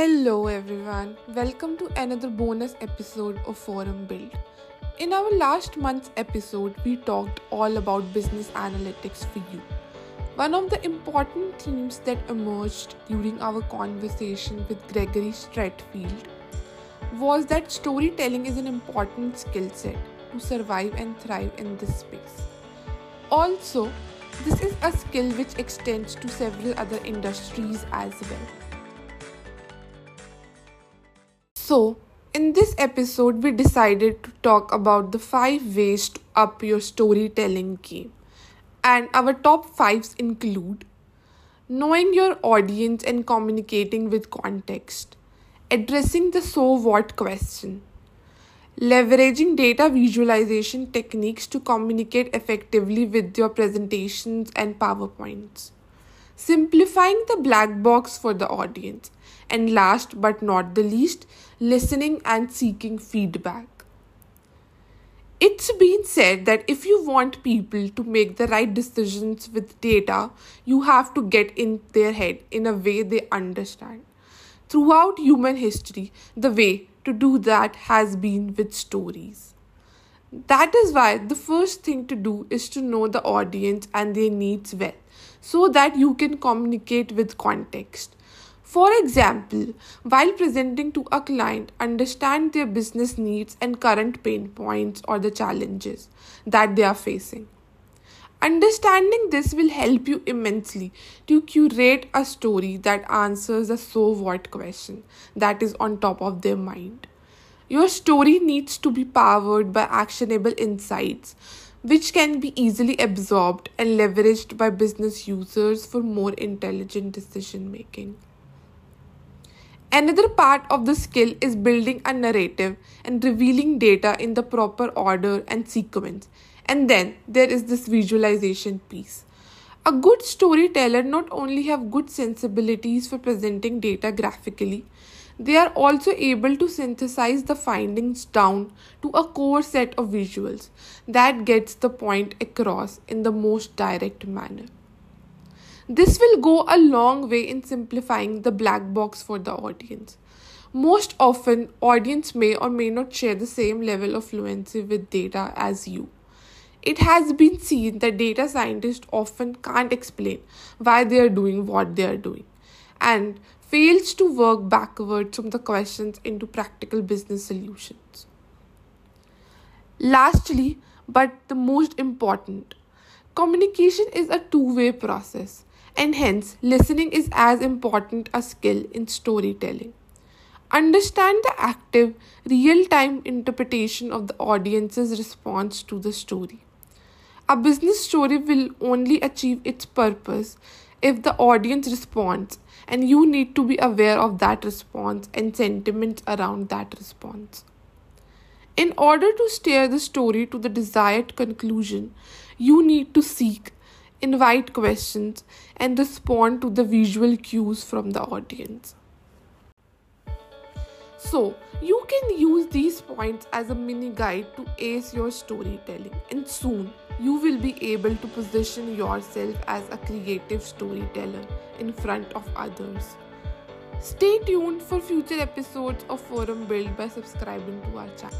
Hello, everyone. Welcome to another bonus episode of Forum Build. In our last month's episode, we talked all about business analytics for you. One of the important themes that emerged during our conversation with Gregory Stratfield was that storytelling is an important skill set to survive and thrive in this space. Also, this is a skill which extends to several other industries as well. So, in this episode, we decided to talk about the five ways to up your storytelling game. And our top fives include knowing your audience and communicating with context, addressing the so what question, leveraging data visualization techniques to communicate effectively with your presentations and PowerPoints, simplifying the black box for the audience, and last but not the least, listening and seeking feedback. It's been said that if you want people to make the right decisions with data, you have to get in their head in a way they understand. Throughout human history, the way to do that has been with stories. That is why the first thing to do is to know the audience and their needs well so that you can communicate with context. For example, while presenting to a client, understand their business needs and current pain points or the challenges that they are facing. Understanding this will help you immensely to curate a story that answers the so what question that is on top of their mind. Your story needs to be powered by actionable insights, which can be easily absorbed and leveraged by business users for more intelligent decision making. Another part of the skill is building a narrative and revealing data in the proper order and sequence. And then there is this visualization piece. A good storyteller not only have good sensibilities for presenting data graphically, they are also able to synthesize the findings down to a core set of visuals that gets the point across in the most direct manner. This will go a long way in simplifying the black box for the audience. Most often, audience may or may not share the same level of fluency with data as you. It has been seen that data scientists often can't explain why they are doing what they are doing and fails to work backwards from the questions into practical business solutions. Lastly, but the most important, communication is a two-way process and hence listening is as important a skill in storytelling. Understand the active, real time interpretation of the audience's response to the story. A business story will only achieve its purpose if the audience responds, and you need to be aware of that response and sentiments around that response. In order to steer the story to the desired conclusion, you need to seek invite questions, and respond to the visual cues from the audience. So, you can use these points as a mini guide to ace your storytelling, and soon you will be able to position yourself as a creative storyteller in front of others. Stay tuned for future episodes of Forum Build by subscribing to our channel.